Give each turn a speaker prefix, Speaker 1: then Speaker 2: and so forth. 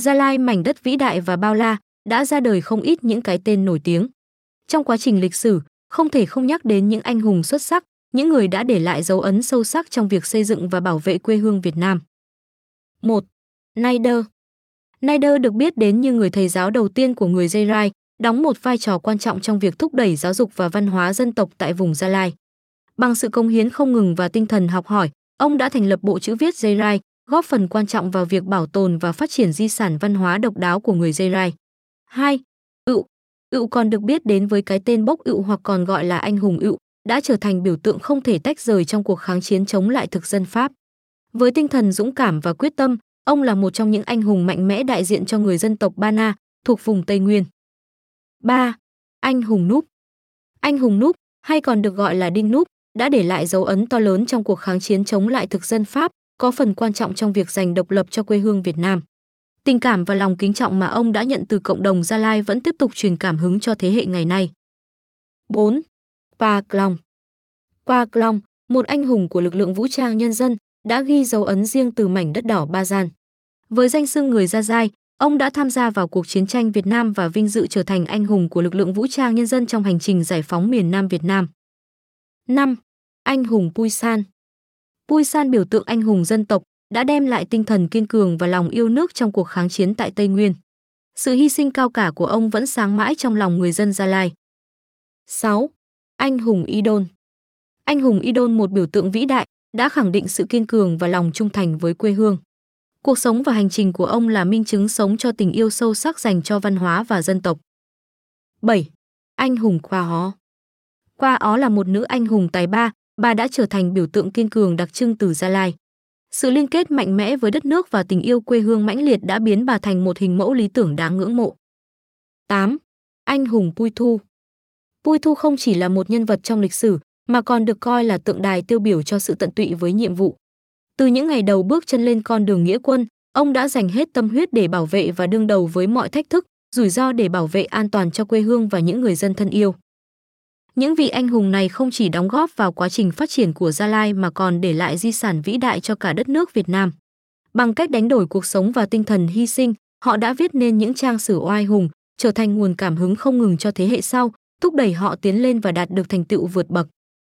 Speaker 1: Gia Lai mảnh đất vĩ đại và bao la, đã ra đời không ít những cái tên nổi tiếng. Trong quá trình lịch sử, không thể không nhắc đến những anh hùng xuất sắc, những người đã để lại dấu ấn sâu sắc trong việc xây dựng và bảo vệ quê hương Việt Nam. 1. Naider Naider được biết đến như người thầy giáo đầu tiên của người Dây Rai, đóng một vai trò quan trọng trong việc thúc đẩy giáo dục và văn hóa dân tộc tại vùng Gia Lai. Bằng sự công hiến không ngừng và tinh thần học hỏi, ông đã thành lập bộ chữ viết Dây Rai, góp phần quan trọng vào việc bảo tồn và phát triển di sản văn hóa độc đáo của người Dây Rai. 2. Ựu Ựu còn được biết đến với cái tên Bốc Ựu hoặc còn gọi là anh hùng Ựu, đã trở thành biểu tượng không thể tách rời trong cuộc kháng chiến chống lại thực dân Pháp. Với tinh thần dũng cảm và quyết tâm, ông là một trong những anh hùng mạnh mẽ đại diện cho người dân tộc Ba Na, thuộc vùng Tây Nguyên. 3. Anh hùng Núp Anh hùng Núp, hay còn được gọi là Đinh Núp, đã để lại dấu ấn to lớn trong cuộc kháng chiến chống lại thực dân Pháp, có phần quan trọng trong việc giành độc lập cho quê hương Việt Nam. Tình cảm và lòng kính trọng mà ông đã nhận từ cộng đồng Gia Lai vẫn tiếp tục truyền cảm hứng cho thế hệ ngày nay. 4. Pa Klong Pa Klong, một anh hùng của lực lượng vũ trang nhân dân, đã ghi dấu ấn riêng từ mảnh đất đỏ Ba Gian. Với danh xưng người Gia Giai, ông đã tham gia vào cuộc chiến tranh Việt Nam và vinh dự trở thành anh hùng của lực lượng vũ trang nhân dân trong hành trình giải phóng miền Nam Việt Nam. 5. Anh hùng Pui San Pui San biểu tượng anh hùng dân tộc, đã đem lại tinh thần kiên cường và lòng yêu nước trong cuộc kháng chiến tại Tây Nguyên. Sự hy sinh cao cả của ông vẫn sáng mãi trong lòng người dân Gia Lai. 6. Anh hùng Y Đôn Anh hùng Y Đôn một biểu tượng vĩ đại, đã khẳng định sự kiên cường và lòng trung thành với quê hương. Cuộc sống và hành trình của ông là minh chứng sống cho tình yêu sâu sắc dành cho văn hóa và dân tộc. 7. Anh hùng khoa Ó khoa Ó là một nữ anh hùng tài ba, bà đã trở thành biểu tượng kiên cường đặc trưng từ Gia Lai. Sự liên kết mạnh mẽ với đất nước và tình yêu quê hương mãnh liệt đã biến bà thành một hình mẫu lý tưởng đáng ngưỡng mộ. 8. Anh hùng Pui Thu Pui Thu không chỉ là một nhân vật trong lịch sử, mà còn được coi là tượng đài tiêu biểu cho sự tận tụy với nhiệm vụ. Từ những ngày đầu bước chân lên con đường nghĩa quân, ông đã dành hết tâm huyết để bảo vệ và đương đầu với mọi thách thức, rủi ro để bảo vệ an toàn cho quê hương và những người dân thân yêu. Những vị anh hùng này không chỉ đóng góp vào quá trình phát triển của Gia Lai mà còn để lại di sản vĩ đại cho cả đất nước Việt Nam. Bằng cách đánh đổi cuộc sống và tinh thần hy sinh, họ đã viết nên những trang sử oai hùng, trở thành nguồn cảm hứng không ngừng cho thế hệ sau, thúc đẩy họ tiến lên và đạt được thành tựu vượt bậc.